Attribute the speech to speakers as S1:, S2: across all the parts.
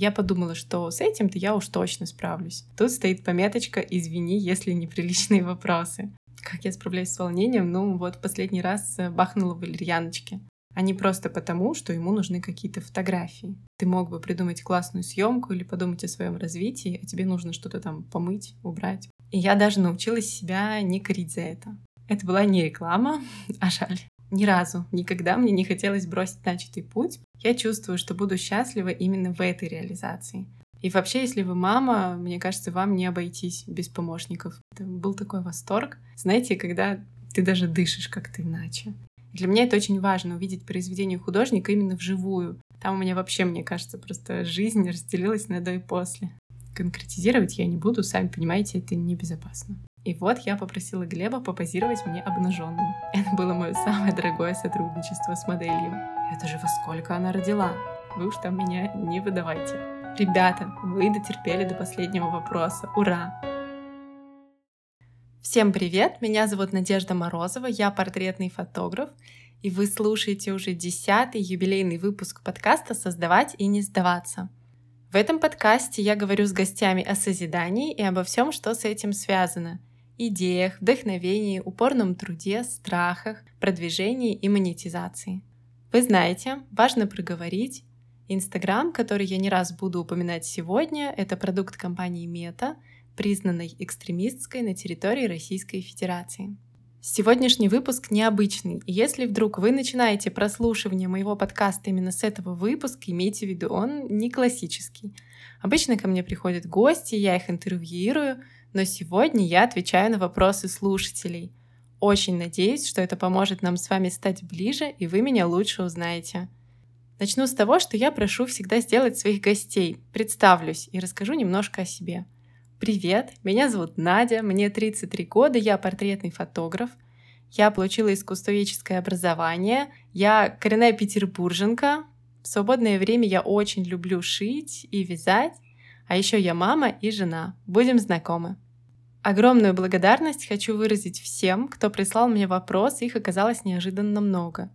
S1: Я подумала, что с этим-то я уж точно справлюсь. Тут стоит пометочка «Извини, если неприличные вопросы». Как я справляюсь с волнением? Ну, вот последний раз э, бахнула валерьяночки а не просто потому, что ему нужны какие-то фотографии. Ты мог бы придумать классную съемку или подумать о своем развитии, а тебе нужно что-то там помыть, убрать. И я даже научилась себя не корить за это. Это была не реклама, а жаль. Ни разу, никогда мне не хотелось бросить начатый путь. Я чувствую, что буду счастлива именно в этой реализации. И вообще, если вы мама, мне кажется, вам не обойтись без помощников. Это был такой восторг. Знаете, когда ты даже дышишь как-то иначе. Для меня это очень важно, увидеть произведение художника именно вживую. Там у меня вообще, мне кажется, просто жизнь разделилась на до и после. Конкретизировать я не буду, сами понимаете, это небезопасно. И вот я попросила Глеба попозировать мне обнаженным. Это было мое самое дорогое сотрудничество с моделью. Это же во сколько она родила? Вы уж там меня не выдавайте. Ребята, вы дотерпели до последнего вопроса. Ура! Всем привет! Меня зовут Надежда Морозова, я портретный фотограф, и вы слушаете уже десятый юбилейный выпуск подкаста «Создавать и не сдаваться». В этом подкасте я говорю с гостями о созидании и обо всем, что с этим связано. Идеях, вдохновении, упорном труде, страхах, продвижении и монетизации. Вы знаете, важно проговорить. Инстаграм, который я не раз буду упоминать сегодня, это продукт компании Мета — признанной экстремистской на территории Российской Федерации. Сегодняшний выпуск необычный, и если вдруг вы начинаете прослушивание моего подкаста именно с этого выпуска, имейте в виду, он не классический. Обычно ко мне приходят гости, я их интервьюирую, но сегодня я отвечаю на вопросы слушателей. Очень надеюсь, что это поможет нам с вами стать ближе, и вы меня лучше узнаете. Начну с того, что я прошу всегда сделать своих гостей. Представлюсь и расскажу немножко о себе – Привет, меня зовут Надя, мне 33 года, я портретный фотограф. Я получила искусствоведческое образование, я коренная петербурженка. В свободное время я очень люблю шить и вязать, а еще я мама и жена. Будем знакомы. Огромную благодарность хочу выразить всем, кто прислал мне вопросы, их оказалось неожиданно много.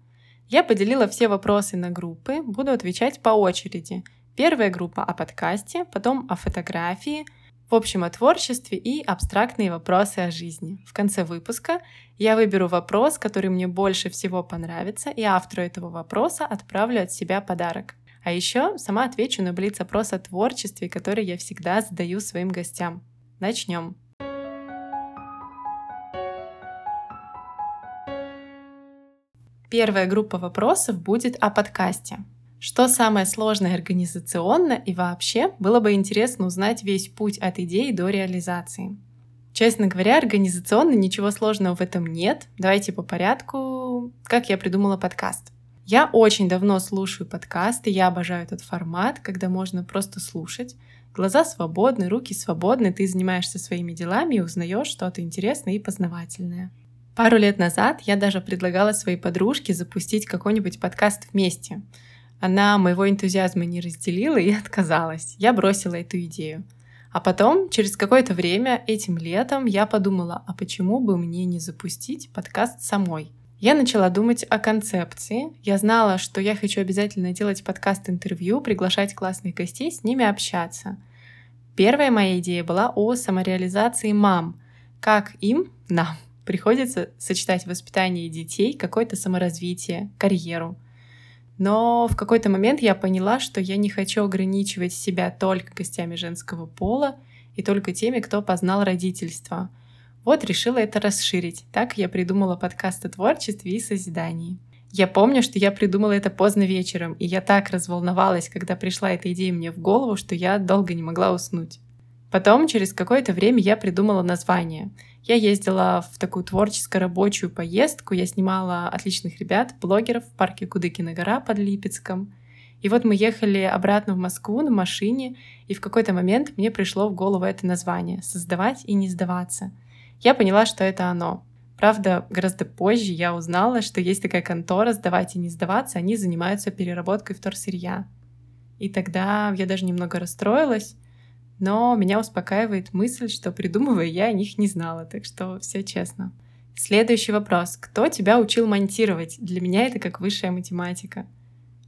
S1: Я поделила все вопросы на группы, буду отвечать по очереди. Первая группа о подкасте, потом о фотографии – в общем, о творчестве и абстрактные вопросы о жизни. В конце выпуска я выберу вопрос, который мне больше всего понравится, и автору этого вопроса отправлю от себя подарок. А еще сама отвечу на блиц-опрос о творчестве, который я всегда задаю своим гостям. Начнем. Первая группа вопросов будет о подкасте. Что самое сложное организационно и вообще было бы интересно узнать весь путь от идеи до реализации. Честно говоря, организационно ничего сложного в этом нет. Давайте по порядку. Как я придумала подкаст? Я очень давно слушаю подкасты, я обожаю этот формат, когда можно просто слушать. Глаза свободны, руки свободны, ты занимаешься своими делами и узнаешь что-то интересное и познавательное. Пару лет назад я даже предлагала своей подружке запустить какой-нибудь подкаст вместе. Она моего энтузиазма не разделила и отказалась. Я бросила эту идею. А потом, через какое-то время, этим летом, я подумала, а почему бы мне не запустить подкаст самой? Я начала думать о концепции. Я знала, что я хочу обязательно делать подкаст-интервью, приглашать классных гостей, с ними общаться. Первая моя идея была о самореализации мам. Как им, нам, приходится сочетать воспитание детей, какое-то саморазвитие, карьеру. Но в какой-то момент я поняла, что я не хочу ограничивать себя только гостями женского пола и только теми, кто познал родительство. Вот решила это расширить. Так я придумала подкаст о творчестве и созидании. Я помню, что я придумала это поздно вечером, и я так разволновалась, когда пришла эта идея мне в голову, что я долго не могла уснуть. Потом, через какое-то время, я придумала название — я ездила в такую творческо-рабочую поездку, я снимала отличных ребят, блогеров в парке Кудыкина гора под Липецком. И вот мы ехали обратно в Москву на машине, и в какой-то момент мне пришло в голову это название «Создавать и не сдаваться». Я поняла, что это оно. Правда, гораздо позже я узнала, что есть такая контора «Сдавать и не сдаваться», они занимаются переработкой вторсырья. И тогда я даже немного расстроилась, но меня успокаивает мысль, что придумывая я о них не знала, так что все честно. Следующий вопрос. Кто тебя учил монтировать? Для меня это как высшая математика.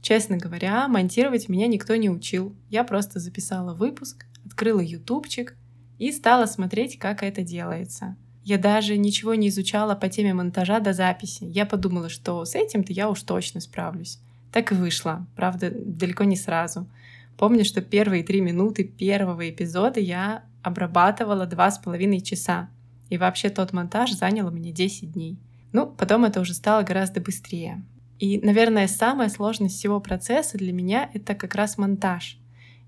S1: Честно говоря, монтировать меня никто не учил. Я просто записала выпуск, открыла ютубчик и стала смотреть, как это делается. Я даже ничего не изучала по теме монтажа до записи. Я подумала, что с этим-то я уж точно справлюсь. Так и вышло. Правда, далеко не сразу. Помню, что первые три минуты первого эпизода я обрабатывала два с половиной часа. И вообще тот монтаж занял у меня 10 дней. Ну, потом это уже стало гораздо быстрее. И, наверное, самая сложность всего процесса для меня — это как раз монтаж.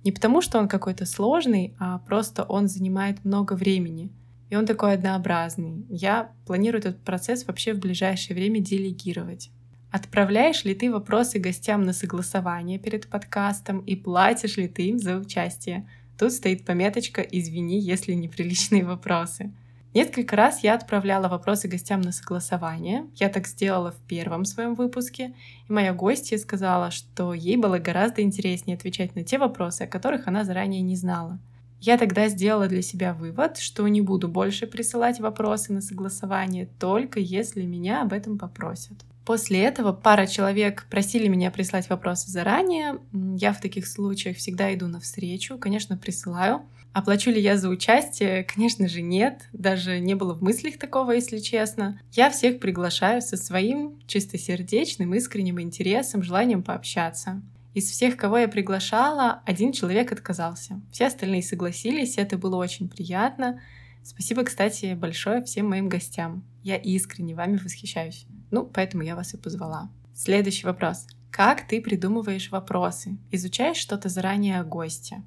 S1: Не потому, что он какой-то сложный, а просто он занимает много времени. И он такой однообразный. Я планирую этот процесс вообще в ближайшее время делегировать. Отправляешь ли ты вопросы гостям на согласование перед подкастом и платишь ли ты им за участие? Тут стоит пометочка «Извини, если неприличные вопросы». Несколько раз я отправляла вопросы гостям на согласование. Я так сделала в первом своем выпуске, и моя гостья сказала, что ей было гораздо интереснее отвечать на те вопросы, о которых она заранее не знала. Я тогда сделала для себя вывод, что не буду больше присылать вопросы на согласование, только если меня об этом попросят. После этого пара человек просили меня прислать вопросы заранее. Я в таких случаях всегда иду навстречу, конечно, присылаю. Оплачу ли я за участие? Конечно же, нет. Даже не было в мыслях такого, если честно. Я всех приглашаю со своим чистосердечным, искренним интересом, желанием пообщаться. Из всех, кого я приглашала, один человек отказался. Все остальные согласились, это было очень приятно. Спасибо, кстати, большое всем моим гостям. Я искренне вами восхищаюсь. Ну, поэтому я вас и позвала. Следующий вопрос. Как ты придумываешь вопросы? Изучаешь что-то заранее о госте?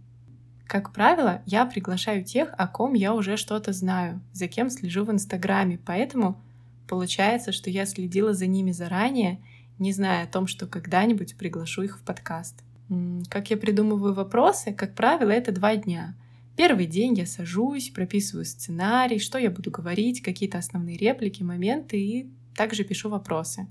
S1: Как правило, я приглашаю тех, о ком я уже что-то знаю, за кем слежу в Инстаграме, поэтому получается, что я следила за ними заранее, не зная о том, что когда-нибудь приглашу их в подкаст. Как я придумываю вопросы? Как правило, это два дня. Первый день я сажусь, прописываю сценарий, что я буду говорить, какие-то основные реплики, моменты и также пишу вопросы.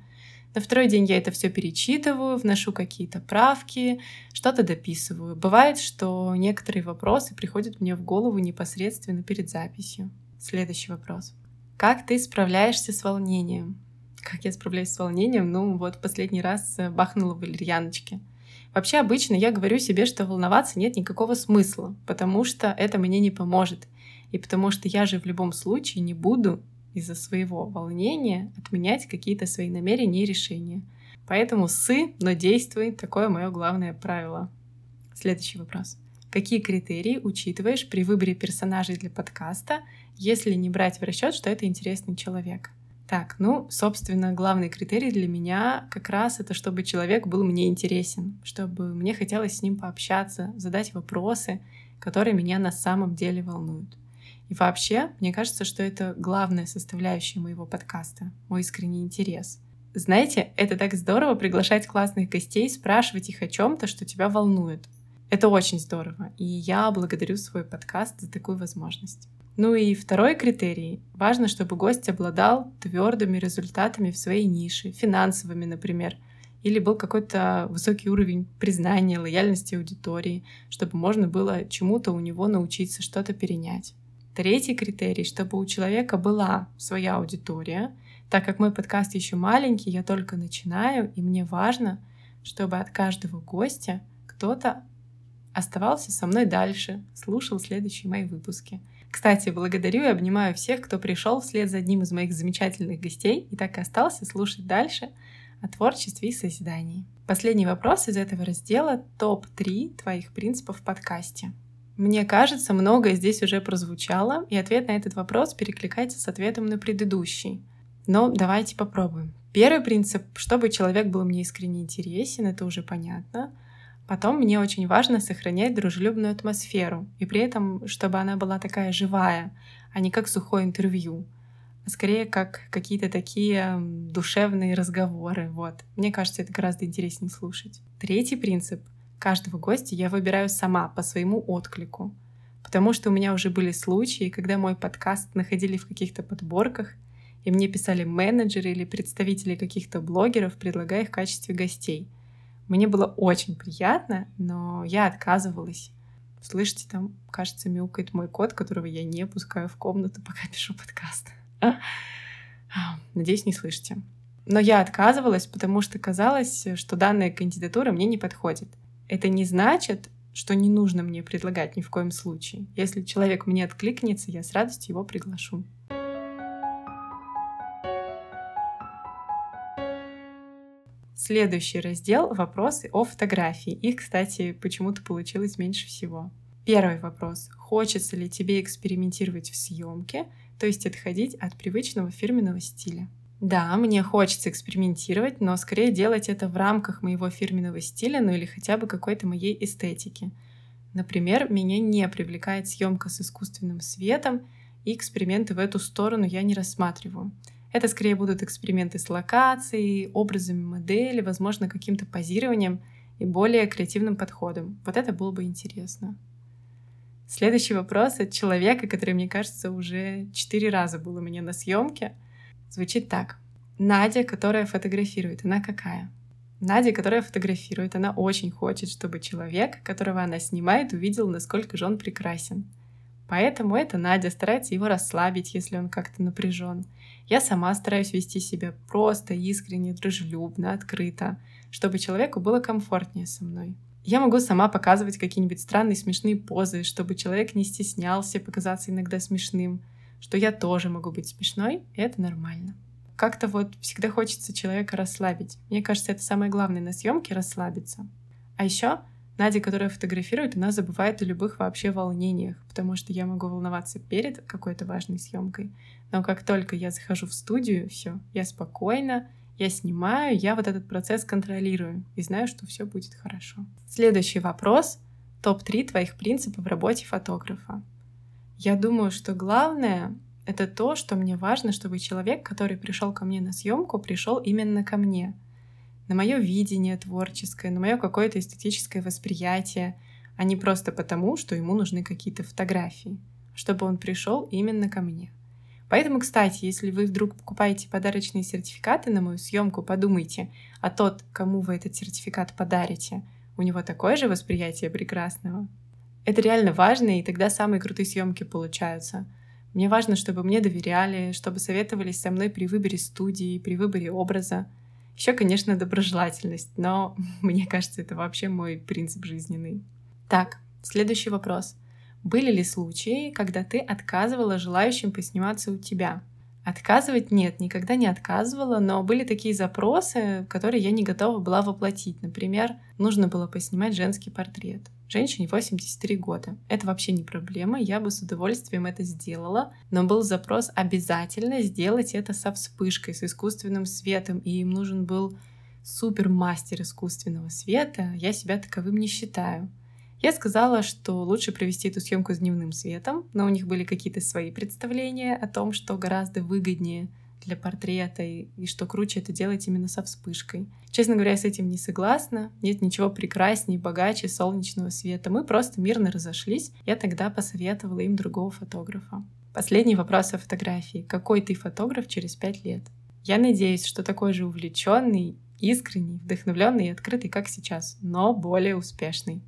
S1: На второй день я это все перечитываю, вношу какие-то правки, что-то дописываю. Бывает, что некоторые вопросы приходят мне в голову непосредственно перед записью. Следующий вопрос. Как ты справляешься с волнением? Как я справляюсь с волнением? Ну, вот последний раз э, бахнула валерьяночки. Вообще обычно я говорю себе, что волноваться нет никакого смысла, потому что это мне не поможет. И потому что я же в любом случае не буду из-за своего волнения отменять какие-то свои намерения и решения. Поэтому сы, но действуй. Такое мое главное правило. Следующий вопрос. Какие критерии учитываешь при выборе персонажей для подкаста, если не брать в расчет, что это интересный человек? Так, ну, собственно, главный критерий для меня как раз это, чтобы человек был мне интересен, чтобы мне хотелось с ним пообщаться, задать вопросы, которые меня на самом деле волнуют. И вообще, мне кажется, что это главная составляющая моего подкаста, мой искренний интерес. Знаете, это так здорово приглашать классных гостей, спрашивать их о чем-то, что тебя волнует. Это очень здорово, и я благодарю свой подкаст за такую возможность. Ну и второй критерий. Важно, чтобы гость обладал твердыми результатами в своей нише, финансовыми, например, или был какой-то высокий уровень признания, лояльности аудитории, чтобы можно было чему-то у него научиться, что-то перенять. Третий критерий, чтобы у человека была своя аудитория. Так как мой подкаст еще маленький, я только начинаю, и мне важно, чтобы от каждого гостя кто-то оставался со мной дальше, слушал следующие мои выпуски. Кстати, благодарю и обнимаю всех, кто пришел вслед за одним из моих замечательных гостей и так и остался слушать дальше о творчестве и созидании. Последний вопрос из этого раздела — топ-3 твоих принципов в подкасте. Мне кажется, многое здесь уже прозвучало, и ответ на этот вопрос перекликается с ответом на предыдущий. Но давайте попробуем. Первый принцип, чтобы человек был мне искренне интересен, это уже понятно. Потом мне очень важно сохранять дружелюбную атмосферу, и при этом, чтобы она была такая живая, а не как сухое интервью, а скорее как какие-то такие душевные разговоры. Вот. Мне кажется, это гораздо интереснее слушать. Третий принцип — каждого гостя я выбираю сама по своему отклику. Потому что у меня уже были случаи, когда мой подкаст находили в каких-то подборках, и мне писали менеджеры или представители каких-то блогеров, предлагая их в качестве гостей. Мне было очень приятно, но я отказывалась. Слышите, там, кажется, мяукает мой кот, которого я не пускаю в комнату, пока пишу подкаст. Надеюсь, не слышите. Но я отказывалась, потому что казалось, что данная кандидатура мне не подходит. Это не значит, что не нужно мне предлагать ни в коем случае. Если человек мне откликнется, я с радостью его приглашу. Следующий раздел — вопросы о фотографии. Их, кстати, почему-то получилось меньше всего. Первый вопрос. Хочется ли тебе экспериментировать в съемке, то есть отходить от привычного фирменного стиля? Да, мне хочется экспериментировать, но скорее делать это в рамках моего фирменного стиля, ну или хотя бы какой-то моей эстетики. Например, меня не привлекает съемка с искусственным светом, и эксперименты в эту сторону я не рассматриваю. Это скорее будут эксперименты с локацией, образами модели, возможно, каким-то позированием и более креативным подходом. Вот это было бы интересно. Следующий вопрос от человека, который, мне кажется, уже четыре раза был у меня на съемке — звучит так. Надя, которая фотографирует, она какая? Надя, которая фотографирует, она очень хочет, чтобы человек, которого она снимает, увидел, насколько же он прекрасен. Поэтому эта Надя старается его расслабить, если он как-то напряжен. Я сама стараюсь вести себя просто, искренне, дружелюбно, открыто, чтобы человеку было комфортнее со мной. Я могу сама показывать какие-нибудь странные смешные позы, чтобы человек не стеснялся показаться иногда смешным что я тоже могу быть смешной, и это нормально. Как-то вот всегда хочется человека расслабить. Мне кажется, это самое главное на съемке — расслабиться. А еще Надя, которая фотографирует, она забывает о любых вообще волнениях, потому что я могу волноваться перед какой-то важной съемкой. Но как только я захожу в студию, все, я спокойна, я снимаю, я вот этот процесс контролирую и знаю, что все будет хорошо. Следующий вопрос. Топ-3 твоих принципов в работе фотографа. Я думаю, что главное — это то, что мне важно, чтобы человек, который пришел ко мне на съемку, пришел именно ко мне, на мое видение творческое, на мое какое-то эстетическое восприятие, а не просто потому, что ему нужны какие-то фотографии, чтобы он пришел именно ко мне. Поэтому, кстати, если вы вдруг покупаете подарочные сертификаты на мою съемку, подумайте, а тот, кому вы этот сертификат подарите, у него такое же восприятие прекрасного. Это реально важно, и тогда самые крутые съемки получаются. Мне важно, чтобы мне доверяли, чтобы советовались со мной при выборе студии, при выборе образа. Еще, конечно, доброжелательность, но мне кажется, это вообще мой принцип жизненный. Так, следующий вопрос. Были ли случаи, когда ты отказывала желающим посниматься у тебя? Отказывать нет, никогда не отказывала, но были такие запросы, которые я не готова была воплотить. Например, нужно было поснимать женский портрет женщине 83 года. Это вообще не проблема, я бы с удовольствием это сделала, но был запрос обязательно сделать это со вспышкой, с искусственным светом, и им нужен был супер мастер искусственного света, я себя таковым не считаю. Я сказала, что лучше провести эту съемку с дневным светом, но у них были какие-то свои представления о том, что гораздо выгоднее для портрета, и, и что круче это делать именно со вспышкой. Честно говоря, я с этим не согласна. Нет ничего прекраснее богаче солнечного света. Мы просто мирно разошлись. Я тогда посоветовала им другого фотографа. Последний вопрос о фотографии. Какой ты фотограф через пять лет? Я надеюсь, что такой же увлеченный, искренний, вдохновленный и открытый, как сейчас, но более успешный.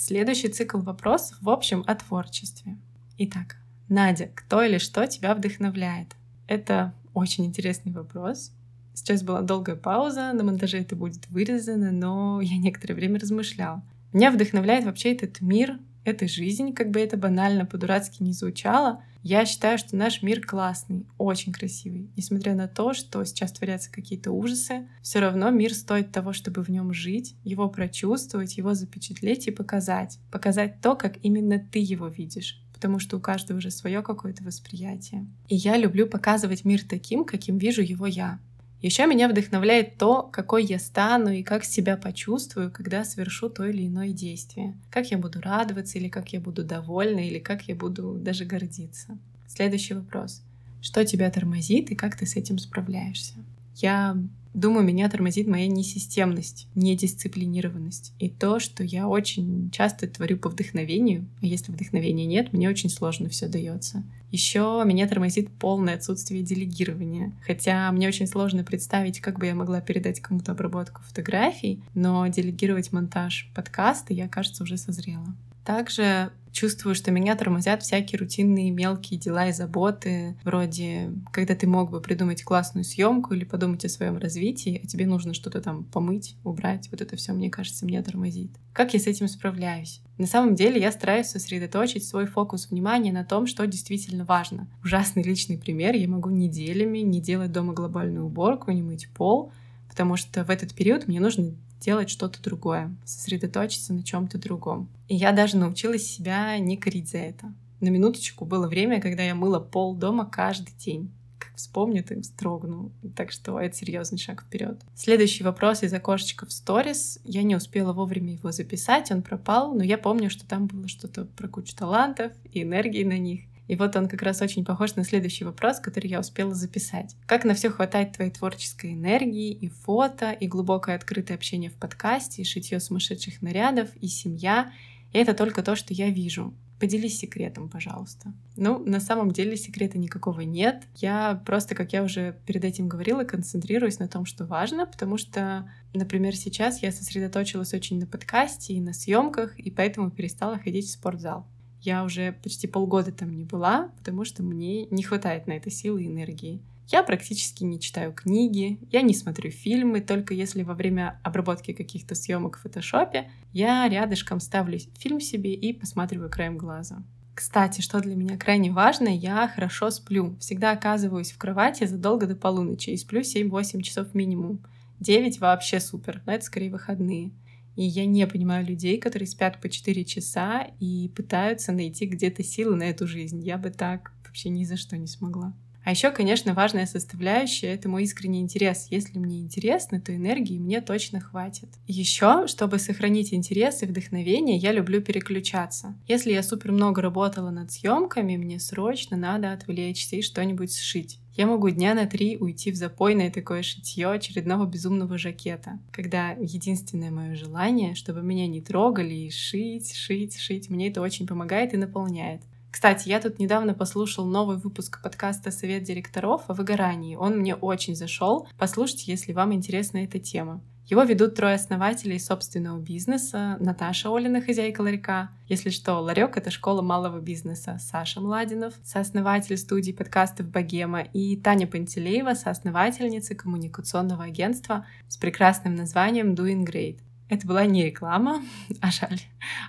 S1: Следующий цикл вопросов, в общем, о творчестве. Итак, Надя, кто или что тебя вдохновляет? Это очень интересный вопрос. Сейчас была долгая пауза, на монтаже это будет вырезано, но я некоторое время размышляла. Меня вдохновляет вообще этот мир, эта жизнь, как бы это банально по-дурацки не звучало, я считаю, что наш мир классный, очень красивый. Несмотря на то, что сейчас творятся какие-то ужасы, все равно мир стоит того, чтобы в нем жить, его прочувствовать, его запечатлеть и показать. Показать то, как именно ты его видишь потому что у каждого уже свое какое-то восприятие. И я люблю показывать мир таким, каким вижу его я. Еще меня вдохновляет то, какой я стану и как себя почувствую, когда совершу то или иное действие. Как я буду радоваться, или как я буду довольна, или как я буду даже гордиться. Следующий вопрос. Что тебя тормозит и как ты с этим справляешься? Я думаю, меня тормозит моя несистемность, недисциплинированность и то, что я очень часто творю по вдохновению, а если вдохновения нет, мне очень сложно все дается. Еще меня тормозит полное отсутствие делегирования. Хотя мне очень сложно представить, как бы я могла передать кому-то обработку фотографий, но делегировать монтаж подкаста я, кажется, уже созрела. Также Чувствую, что меня тормозят всякие рутинные мелкие дела и заботы, вроде когда ты мог бы придумать классную съемку или подумать о своем развитии, а тебе нужно что-то там помыть, убрать. Вот это все, мне кажется, меня тормозит. Как я с этим справляюсь? На самом деле я стараюсь сосредоточить свой фокус внимания на том, что действительно важно. Ужасный личный пример. Я могу неделями не делать дома глобальную уборку, не мыть пол, потому что в этот период мне нужно делать что-то другое, сосредоточиться на чем-то другом. И я даже научилась себя не корить за это. На минуточку было время, когда я мыла пол дома каждый день. Как вспомню, ты вздрогну. Так что это серьезный шаг вперед. Следующий вопрос из окошечка в сторис. Я не успела вовремя его записать, он пропал, но я помню, что там было что-то про кучу талантов и энергии на них. И вот он как раз очень похож на следующий вопрос, который я успела записать. Как на все хватает твоей творческой энергии, и фото, и глубокое открытое общение в подкасте, и шитье сумасшедших нарядов, и семья. И это только то, что я вижу. Поделись секретом, пожалуйста. Ну, на самом деле секрета никакого нет. Я просто, как я уже перед этим говорила, концентрируюсь на том, что важно, потому что, например, сейчас я сосредоточилась очень на подкасте и на съемках, и поэтому перестала ходить в спортзал. Я уже почти полгода там не была, потому что мне не хватает на это силы и энергии. Я практически не читаю книги, я не смотрю фильмы, только если во время обработки каких-то съемок в фотошопе я рядышком ставлю фильм себе и посматриваю краем глаза. Кстати, что для меня крайне важно, я хорошо сплю. Всегда оказываюсь в кровати задолго до полуночи и сплю 7-8 часов минимум. 9 вообще супер, но это скорее выходные. И я не понимаю людей, которые спят по 4 часа и пытаются найти где-то силы на эту жизнь. Я бы так вообще ни за что не смогла. А еще, конечно, важная составляющая — это мой искренний интерес. Если мне интересно, то энергии мне точно хватит. Еще, чтобы сохранить интерес и вдохновение, я люблю переключаться. Если я супер много работала над съемками, мне срочно надо отвлечься и что-нибудь сшить. Я могу дня на три уйти в запойное такое шитье очередного безумного жакета, когда единственное мое желание, чтобы меня не трогали и шить, шить, шить, мне это очень помогает и наполняет. Кстати, я тут недавно послушал новый выпуск подкаста «Совет директоров» о выгорании. Он мне очень зашел. Послушайте, если вам интересна эта тема. Его ведут трое основателей собственного бизнеса. Наташа Олина, хозяйка ларька. Если что, ларек — это школа малого бизнеса. Саша Младинов, сооснователь студии подкастов «Богема». И Таня Пантелеева, соосновательница коммуникационного агентства с прекрасным названием «Doing Great». Это была не реклама, а жаль,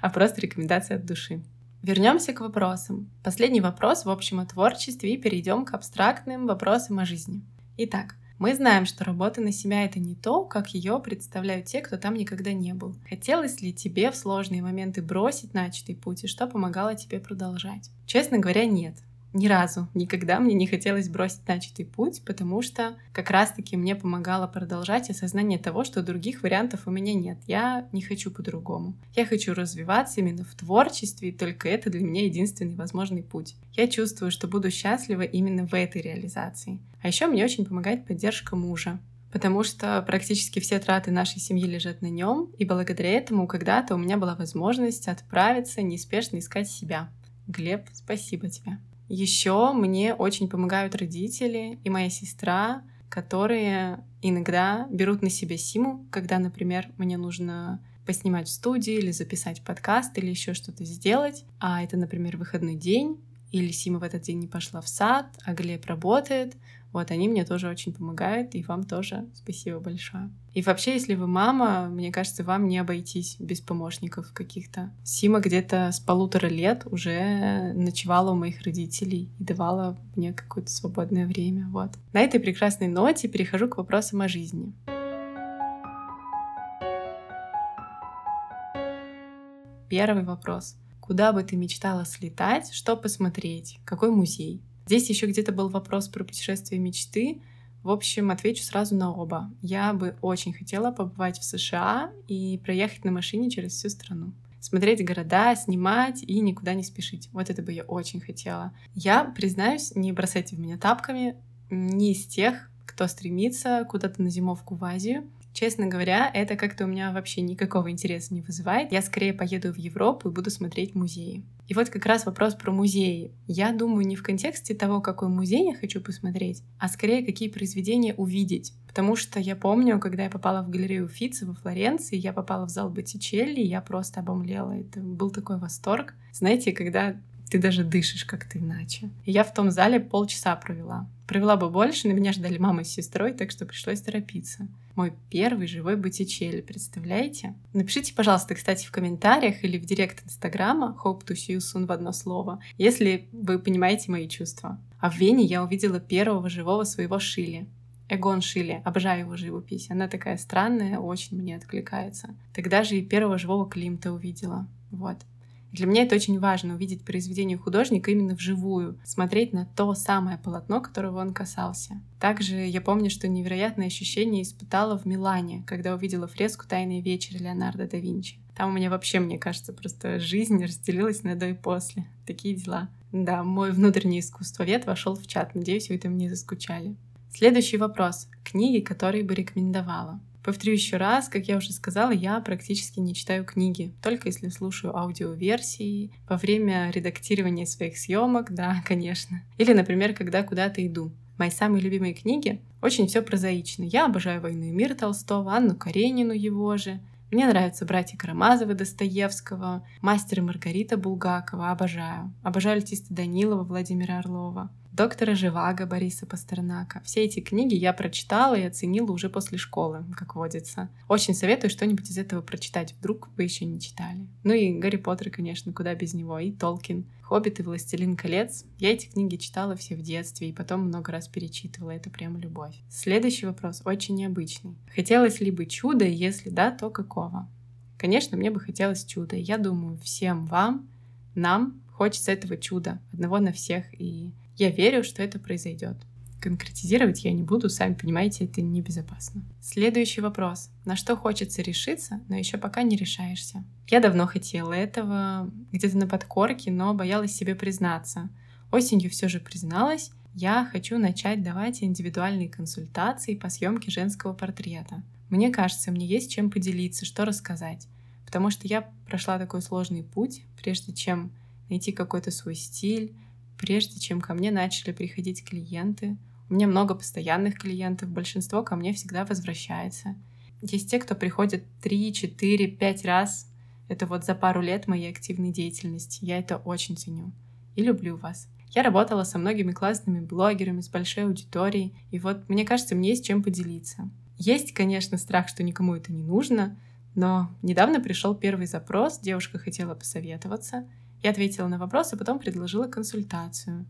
S1: а просто рекомендация от души. Вернемся к вопросам. Последний вопрос в общем о творчестве и перейдем к абстрактным вопросам о жизни. Итак, мы знаем, что работа на себя — это не то, как ее представляют те, кто там никогда не был. Хотелось ли тебе в сложные моменты бросить начатый путь, и что помогало тебе продолжать? Честно говоря, нет ни разу, никогда мне не хотелось бросить начатый путь, потому что как раз-таки мне помогало продолжать осознание того, что других вариантов у меня нет. Я не хочу по-другому. Я хочу развиваться именно в творчестве, и только это для меня единственный возможный путь. Я чувствую, что буду счастлива именно в этой реализации. А еще мне очень помогает поддержка мужа потому что практически все траты нашей семьи лежат на нем, и благодаря этому когда-то у меня была возможность отправиться неспешно искать себя. Глеб, спасибо тебе. Еще мне очень помогают родители и моя сестра, которые иногда берут на себя Симу, когда, например, мне нужно поснимать в студии или записать подкаст или еще что-то сделать, а это, например, выходной день, или Сима в этот день не пошла в сад, а Глеб работает, вот они мне тоже очень помогают, и вам тоже спасибо большое. И вообще, если вы мама, мне кажется, вам не обойтись без помощников каких-то. Сима где-то с полутора лет уже ночевала у моих родителей и давала мне какое-то свободное время. Вот. На этой прекрасной ноте перехожу к вопросам о жизни. Первый вопрос. Куда бы ты мечтала слетать, что посмотреть, какой музей? Здесь еще где-то был вопрос про путешествие мечты. В общем, отвечу сразу на оба. Я бы очень хотела побывать в США и проехать на машине через всю страну. Смотреть города, снимать и никуда не спешить. Вот это бы я очень хотела. Я, признаюсь, не бросайте в меня тапками, не из тех, кто стремится куда-то на зимовку в Азию. Честно говоря, это как-то у меня вообще никакого интереса не вызывает. Я скорее поеду в Европу и буду смотреть музеи. И вот как раз вопрос про музеи. Я думаю не в контексте того, какой музей я хочу посмотреть, а скорее какие произведения увидеть. Потому что я помню, когда я попала в галерею Фица во Флоренции, я попала в зал Боттичелли, я просто обомлела. Это был такой восторг. Знаете, когда ты даже дышишь как-то иначе. Я в том зале полчаса провела. Провела бы больше, но меня ждали мама с сестрой, так что пришлось торопиться. Мой первый живой Боттичелли, представляете? Напишите, пожалуйста, кстати, в комментариях или в директ Инстаграма Hope to see you soon в одно слово, если вы понимаете мои чувства. А в Вене я увидела первого живого своего Шили. Эгон Шили, обожаю его живопись. Она такая странная, очень мне откликается. Тогда же и первого живого Климта увидела. Вот. Для меня это очень важно, увидеть произведение художника именно вживую, смотреть на то самое полотно, которого он касался. Также я помню, что невероятное ощущение испытала в Милане, когда увидела фреску «Тайный вечер» Леонардо да Винчи. Там у меня вообще, мне кажется, просто жизнь разделилась на до и после. Такие дела. Да, мой внутренний искусствовед вошел в чат. Надеюсь, вы там не заскучали. Следующий вопрос. Книги, которые бы рекомендовала. Повторю еще раз, как я уже сказала, я практически не читаю книги, только если слушаю аудиоверсии во время редактирования своих съемок, да, конечно. Или, например, когда куда-то иду. Мои самые любимые книги очень все прозаично. Я обожаю «Войну и мир» Толстого, Анну Каренину его же. Мне нравятся «Братья Карамазовы» Достоевского, «Мастер и Маргарита» Булгакова, обожаю. Обожаю артиста Данилова Владимира Орлова доктора Живаго Бориса Пастернака. Все эти книги я прочитала и оценила уже после школы, как водится. Очень советую что-нибудь из этого прочитать, вдруг вы еще не читали. Ну и Гарри Поттер, конечно, куда без него, и Толкин. «Хоббит» и «Властелин колец». Я эти книги читала все в детстве и потом много раз перечитывала. Это прямо любовь. Следующий вопрос очень необычный. Хотелось ли бы чудо, если да, то какого? Конечно, мне бы хотелось чуда. Я думаю, всем вам, нам хочется этого чуда. Одного на всех. И я верю, что это произойдет. Конкретизировать я не буду, сами понимаете, это небезопасно. Следующий вопрос. На что хочется решиться, но еще пока не решаешься? Я давно хотела этого, где-то на подкорке, но боялась себе признаться. Осенью все же призналась, я хочу начать давать индивидуальные консультации по съемке женского портрета. Мне кажется, мне есть чем поделиться, что рассказать. Потому что я прошла такой сложный путь, прежде чем найти какой-то свой стиль, прежде чем ко мне начали приходить клиенты. У меня много постоянных клиентов, большинство ко мне всегда возвращается. Есть те, кто приходит 3, 4, 5 раз. Это вот за пару лет моей активной деятельности. Я это очень ценю. И люблю вас. Я работала со многими классными блогерами, с большой аудиторией, и вот мне кажется, мне есть чем поделиться. Есть, конечно, страх, что никому это не нужно, но недавно пришел первый запрос, девушка хотела посоветоваться, я ответила на вопрос, а потом предложила консультацию.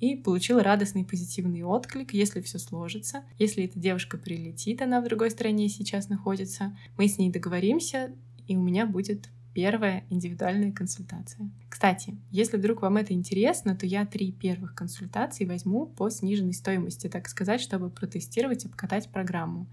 S1: И получила радостный позитивный отклик, если все сложится. Если эта девушка прилетит, она в другой стране сейчас находится, мы с ней договоримся, и у меня будет первая индивидуальная консультация. Кстати, если вдруг вам это интересно, то я три первых консультации возьму по сниженной стоимости, так сказать, чтобы протестировать и обкатать программу.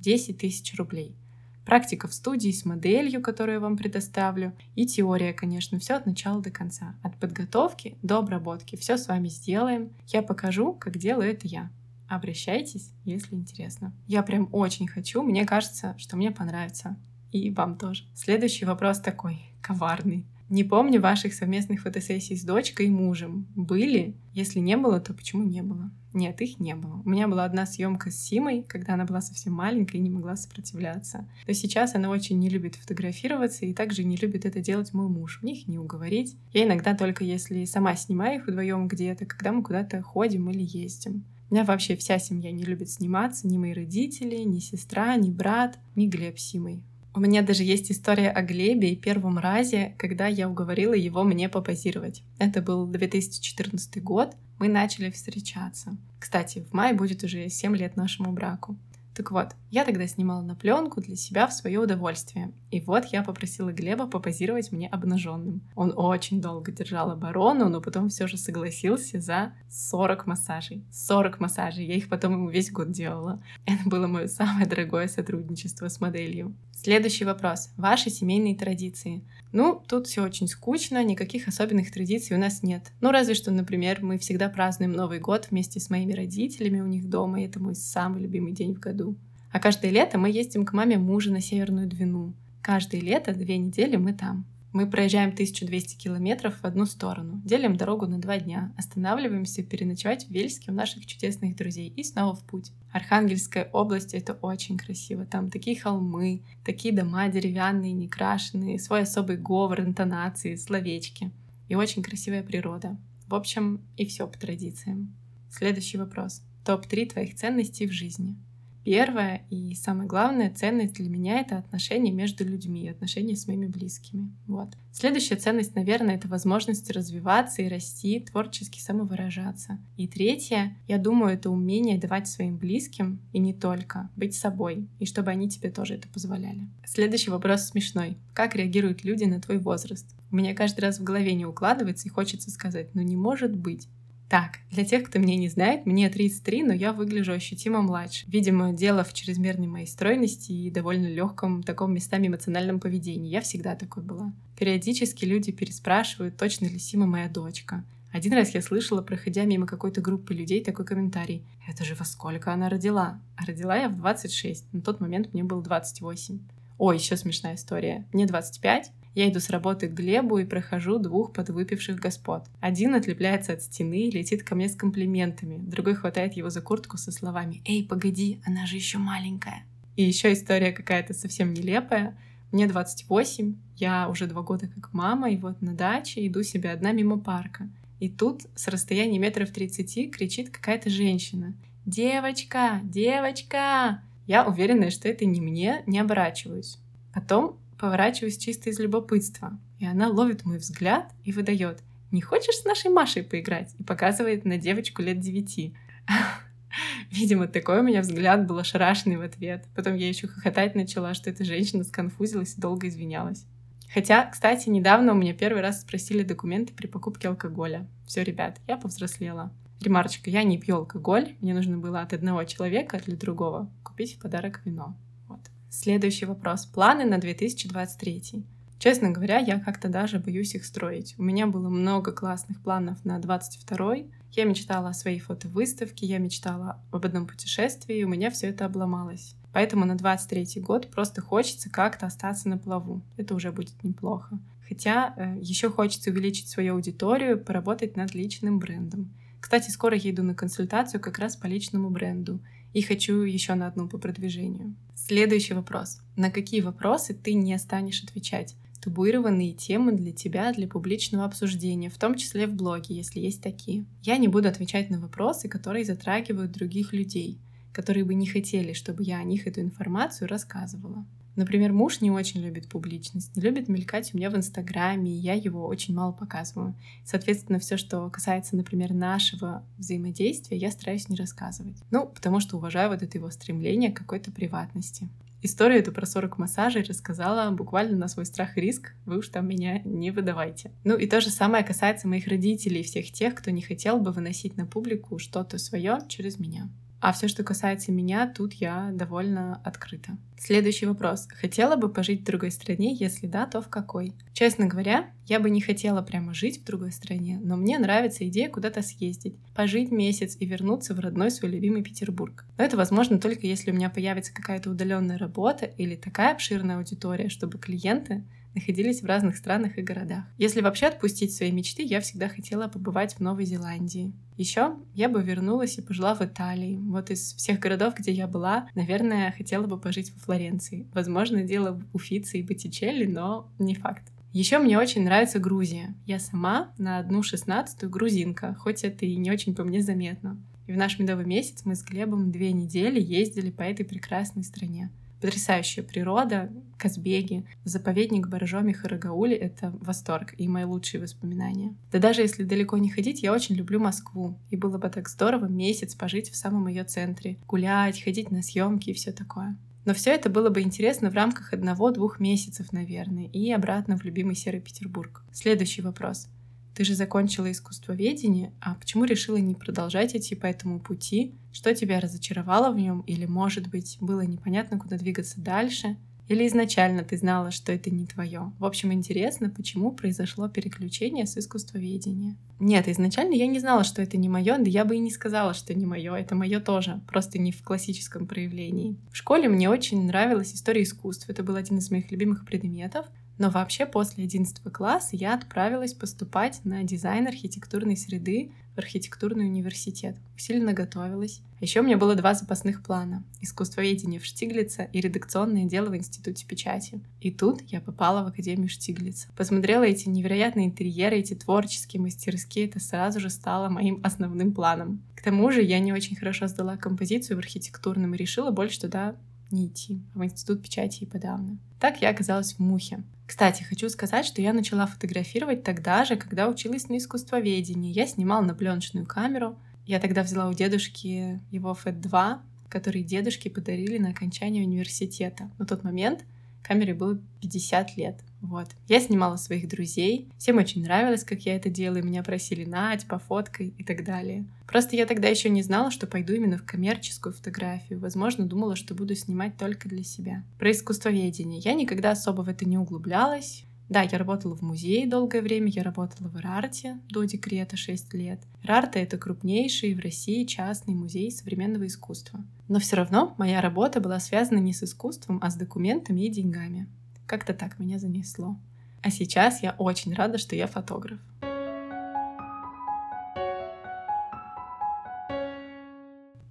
S1: 10 тысяч рублей — практика в студии с моделью, которую я вам предоставлю, и теория, конечно, все от начала до конца. От подготовки до обработки. Все с вами сделаем. Я покажу, как делаю это я. Обращайтесь, если интересно. Я прям очень хочу. Мне кажется, что мне понравится. И вам тоже. Следующий вопрос такой, коварный. Не помню ваших совместных фотосессий с дочкой и мужем. Были? Если не было, то почему не было? Нет, их не было. У меня была одна съемка с Симой, когда она была совсем маленькая и не могла сопротивляться. Но сейчас она очень не любит фотографироваться и также не любит это делать мой муж. Мне их не уговорить. Я иногда только если сама снимаю их вдвоем где-то, когда мы куда-то ходим или ездим. У меня вообще вся семья не любит сниматься, ни мои родители, ни сестра, ни брат, ни Глеб Симой. У меня даже есть история о Глебе и первом разе, когда я уговорила его мне попозировать. Это был 2014 год, мы начали встречаться. Кстати, в мае будет уже 7 лет нашему браку. Так вот, я тогда снимала на пленку для себя в свое удовольствие. И вот я попросила Глеба попозировать мне обнаженным. Он очень долго держал оборону, но потом все же согласился за 40 массажей. 40 массажей. Я их потом ему весь год делала. Это было мое самое дорогое сотрудничество с моделью. Следующий вопрос. Ваши семейные традиции. Ну, тут все очень скучно, никаких особенных традиций у нас нет. Ну, разве что, например, мы всегда празднуем Новый год вместе с моими родителями у них дома, и это мой самый любимый день в году. А каждое лето мы ездим к маме мужа на Северную Двину. Каждое лето две недели мы там. Мы проезжаем 1200 километров в одну сторону, делим дорогу на два дня, останавливаемся переночевать в Вельске у наших чудесных друзей и снова в путь. Архангельская область — это очень красиво. Там такие холмы, такие дома деревянные, некрашенные, свой особый говор, интонации, словечки. И очень красивая природа. В общем, и все по традициям. Следующий вопрос. Топ-3 твоих ценностей в жизни — Первая и самая главная ценность для меня — это отношения между людьми, отношения с моими близкими. Вот. Следующая ценность, наверное, это возможность развиваться и расти, творчески самовыражаться. И третья, я думаю, это умение давать своим близким, и не только, быть собой, и чтобы они тебе тоже это позволяли. Следующий вопрос смешной. Как реагируют люди на твой возраст? У меня каждый раз в голове не укладывается, и хочется сказать, ну не может быть. Так, для тех, кто меня не знает, мне 33, но я выгляжу ощутимо младше. Видимо, дело в чрезмерной моей стройности и довольно легком, таком местами эмоциональном поведении. Я всегда такой была. Периодически люди переспрашивают, точно ли Сима моя дочка. Один раз я слышала, проходя мимо какой-то группы людей, такой комментарий. Это же во сколько она родила? А родила я в 26. На тот момент мне было 28. Ой, еще смешная история. Мне 25, я иду с работы к Глебу и прохожу двух подвыпивших господ. Один отлепляется от стены и летит ко мне с комплиментами. Другой хватает его за куртку со словами «Эй, погоди, она же еще маленькая». И еще история какая-то совсем нелепая. Мне 28, я уже два года как мама, и вот на даче иду себе одна мимо парка. И тут с расстояния метров 30 кричит какая-то женщина. «Девочка! Девочка!» Я уверена, что это не мне, не оборачиваюсь. Потом поворачиваюсь чисто из любопытства. И она ловит мой взгляд и выдает «Не хочешь с нашей Машей поиграть?» и показывает на девочку лет девяти. Видимо, такой у меня взгляд был ошарашенный в ответ. Потом я еще хохотать начала, что эта женщина сконфузилась и долго извинялась. Хотя, кстати, недавно у меня первый раз спросили документы при покупке алкоголя. Все, ребят, я повзрослела. Ремарочка, я не пью алкоголь, мне нужно было от одного человека для другого купить в подарок вино. Следующий вопрос. Планы на 2023. Честно говоря, я как-то даже боюсь их строить. У меня было много классных планов на 22 Я мечтала о своей фотовыставке, я мечтала об одном путешествии, и у меня все это обломалось. Поэтому на 23 год просто хочется как-то остаться на плаву. Это уже будет неплохо. Хотя э, еще хочется увеличить свою аудиторию, поработать над личным брендом. Кстати, скоро я иду на консультацию как раз по личному бренду и хочу еще на одну по продвижению. Следующий вопрос. На какие вопросы ты не станешь отвечать? Табуированные темы для тебя, для публичного обсуждения, в том числе в блоге, если есть такие. Я не буду отвечать на вопросы, которые затрагивают других людей, которые бы не хотели, чтобы я о них эту информацию рассказывала. Например, муж не очень любит публичность, не любит мелькать у меня в Инстаграме, и я его очень мало показываю. Соответственно, все, что касается, например, нашего взаимодействия, я стараюсь не рассказывать. Ну, потому что уважаю вот это его стремление к какой-то приватности. Историю эту про 40 массажей рассказала буквально на свой страх и риск. Вы уж там меня не выдавайте. Ну и то же самое касается моих родителей и всех тех, кто не хотел бы выносить на публику что-то свое через меня. А все, что касается меня, тут я довольно открыта. Следующий вопрос. Хотела бы пожить в другой стране? Если да, то в какой? Честно говоря, я бы не хотела прямо жить в другой стране, но мне нравится идея куда-то съездить, пожить месяц и вернуться в родной свой любимый Петербург. Но это возможно только если у меня появится какая-то удаленная работа или такая обширная аудитория, чтобы клиенты находились в разных странах и городах. Если вообще отпустить свои мечты, я всегда хотела побывать в Новой Зеландии. Еще я бы вернулась и пожила в Италии. Вот из всех городов, где я была, наверное, хотела бы пожить во Флоренции. Возможно, дело в Уфице и Боттичелли, но не факт. Еще мне очень нравится Грузия. Я сама на одну шестнадцатую грузинка, хоть это и не очень по мне заметно. И в наш медовый месяц мы с Глебом две недели ездили по этой прекрасной стране потрясающая природа, Казбеги, заповедник Боржоми Харагаули — это восторг и мои лучшие воспоминания. Да даже если далеко не ходить, я очень люблю Москву, и было бы так здорово месяц пожить в самом ее центре, гулять, ходить на съемки и все такое. Но все это было бы интересно в рамках одного-двух месяцев, наверное, и обратно в любимый Серый Петербург. Следующий вопрос. Ты же закончила искусствоведение, а почему решила не продолжать идти по этому пути? Что тебя разочаровало в нем? Или, может быть, было непонятно, куда двигаться дальше? Или изначально ты знала, что это не твое? В общем, интересно, почему произошло переключение с искусствоведения. Нет, изначально я не знала, что это не мое, да я бы и не сказала, что не мое. Это мое тоже, просто не в классическом проявлении. В школе мне очень нравилась история искусств. Это был один из моих любимых предметов. Но вообще после 11 класса я отправилась поступать на дизайн архитектурной среды в архитектурный университет. Усиленно готовилась. Еще у меня было два запасных плана. Искусствоведение в Штиглице и редакционное дело в Институте печати. И тут я попала в Академию Штиглица. Посмотрела эти невероятные интерьеры, эти творческие мастерские. Это сразу же стало моим основным планом. К тому же я не очень хорошо сдала композицию в архитектурном и решила больше туда не идти, а в институт печати и подавно. Так я оказалась в Мухе. Кстати, хочу сказать, что я начала фотографировать тогда же, когда училась на искусствоведении. Я снимала на пленочную камеру. Я тогда взяла у дедушки его FET-2, который дедушке подарили на окончание университета. На тот момент камере было 50 лет. Вот. Я снимала своих друзей. Всем очень нравилось, как я это делаю. Меня просили Надь, пофоткай и так далее. Просто я тогда еще не знала, что пойду именно в коммерческую фотографию. Возможно, думала, что буду снимать только для себя. Про искусствоведение. Я никогда особо в это не углублялась. Да, я работала в музее долгое время, я работала в Ирарте до декрета 6 лет. Ирарта — это крупнейший в России частный музей современного искусства. Но все равно моя работа была связана не с искусством, а с документами и деньгами. Как-то так меня занесло. А сейчас я очень рада, что я фотограф.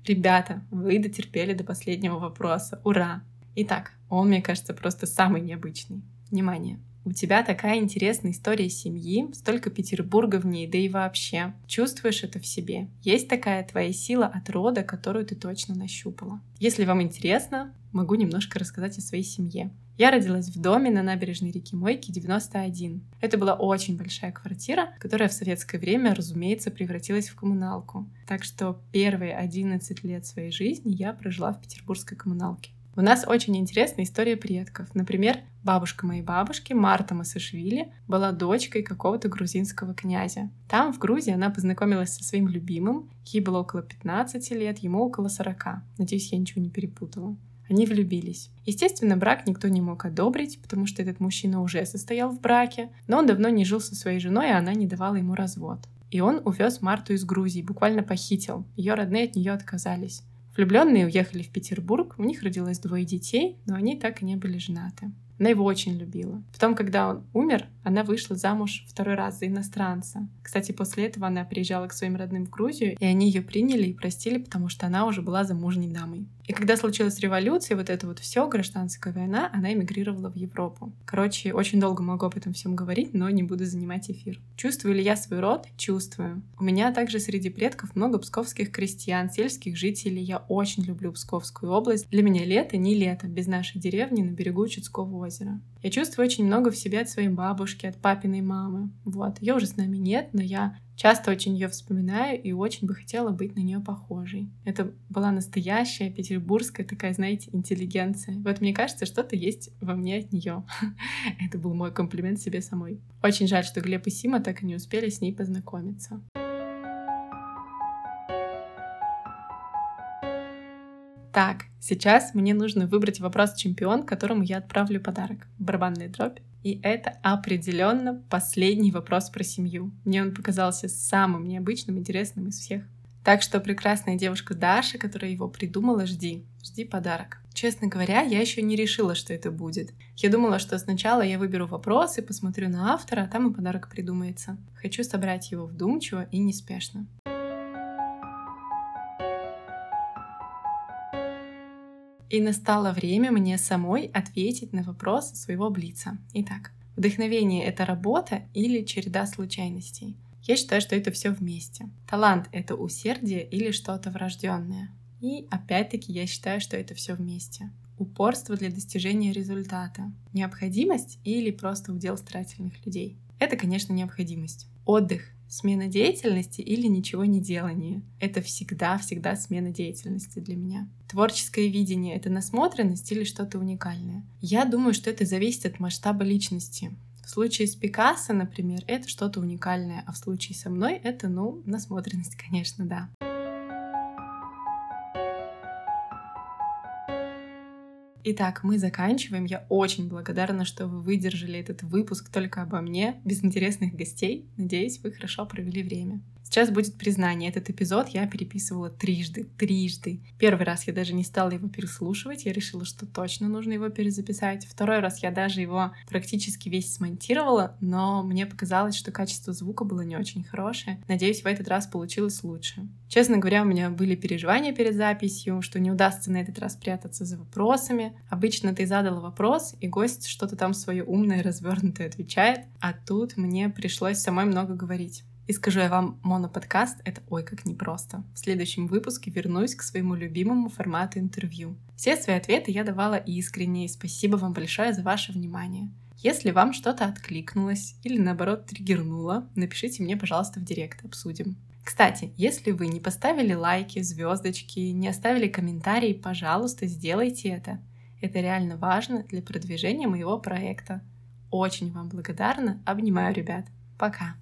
S1: Ребята, вы дотерпели до последнего вопроса. Ура! Итак, он, мне кажется, просто самый необычный. Внимание! У тебя такая интересная история семьи, столько Петербурга в ней, да и вообще. Чувствуешь это в себе. Есть такая твоя сила от рода, которую ты точно нащупала. Если вам интересно, могу немножко рассказать о своей семье. Я родилась в доме на набережной реки Мойки 91. Это была очень большая квартира, которая в советское время, разумеется, превратилась в коммуналку. Так что первые 11 лет своей жизни я прожила в петербургской коммуналке. У нас очень интересная история предков. Например, бабушка моей бабушки, Марта Масашвили, была дочкой какого-то грузинского князя. Там, в Грузии, она познакомилась со своим любимым. Ей было около 15 лет, ему около 40. Надеюсь, я ничего не перепутала. Они влюбились. Естественно, брак никто не мог одобрить, потому что этот мужчина уже состоял в браке, но он давно не жил со своей женой, и она не давала ему развод. И он увез Марту из Грузии, буквально похитил. Ее родные от нее отказались. Влюбленные уехали в Петербург, у них родилось двое детей, но они так и не были женаты. Она его очень любила. Потом, когда он умер, она вышла замуж второй раз за иностранца. Кстати, после этого она приезжала к своим родным в Грузию, и они ее приняли и простили, потому что она уже была замужней дамой. И когда случилась революция, вот это вот все, гражданская война, она эмигрировала в Европу. Короче, очень долго могу об этом всем говорить, но не буду занимать эфир. Чувствую ли я свой род? Чувствую. У меня также среди предков много псковских крестьян, сельских жителей. Я очень люблю Псковскую область. Для меня лето не лето без нашей деревни на берегу Чудского озера. Я чувствую очень много в себе от своей бабушки, от папиной мамы. Вот. Ее уже с нами нет, но я Часто очень ее вспоминаю и очень бы хотела быть на нее похожей. Это была настоящая петербургская такая, знаете, интеллигенция. Вот мне кажется, что-то есть во мне от нее. Это был мой комплимент себе самой. Очень жаль, что Глеб и Сима так и не успели с ней познакомиться. Так, сейчас мне нужно выбрать вопрос-чемпион, которому я отправлю подарок. Барабанная дробь. И это определенно последний вопрос про семью. Мне он показался самым необычным, интересным из всех. Так что прекрасная девушка Даша, которая его придумала, жди. Жди подарок. Честно говоря, я еще не решила, что это будет. Я думала, что сначала я выберу вопросы, посмотрю на автора, а там и подарок придумается. Хочу собрать его вдумчиво и неспешно. И настало время мне самой ответить на вопрос своего блица. Итак, вдохновение — это работа или череда случайностей? Я считаю, что это все вместе. Талант — это усердие или что-то врожденное. И опять-таки я считаю, что это все вместе. Упорство для достижения результата. Необходимость или просто удел старательных людей. Это, конечно, необходимость. Отдых смена деятельности или ничего не делание. Это всегда-всегда смена деятельности для меня. Творческое видение — это насмотренность или что-то уникальное? Я думаю, что это зависит от масштаба личности. В случае с Пикассо, например, это что-то уникальное, а в случае со мной это, ну, насмотренность, конечно, да. Итак, мы заканчиваем. Я очень благодарна, что вы выдержали этот выпуск только обо мне, без интересных гостей. Надеюсь, вы хорошо провели время. Сейчас будет признание. Этот эпизод я переписывала трижды, трижды. Первый раз я даже не стала его переслушивать, я решила, что точно нужно его перезаписать. Второй раз я даже его практически весь смонтировала, но мне показалось, что качество звука было не очень хорошее. Надеюсь, в этот раз получилось лучше. Честно говоря, у меня были переживания перед записью, что не удастся на этот раз прятаться за вопросами. Обычно ты задала вопрос, и гость что-то там свое умное, развернутое отвечает, а тут мне пришлось самой много говорить. И скажу я вам, моноподкаст — это ой как непросто. В следующем выпуске вернусь к своему любимому формату интервью. Все свои ответы я давала искренне, и спасибо вам большое за ваше внимание. Если вам что-то откликнулось или наоборот триггернуло, напишите мне, пожалуйста, в директ, обсудим. Кстати, если вы не поставили лайки, звездочки, не оставили комментарии, пожалуйста, сделайте это. Это реально важно для продвижения моего проекта. Очень вам благодарна. Обнимаю, ребят. Пока.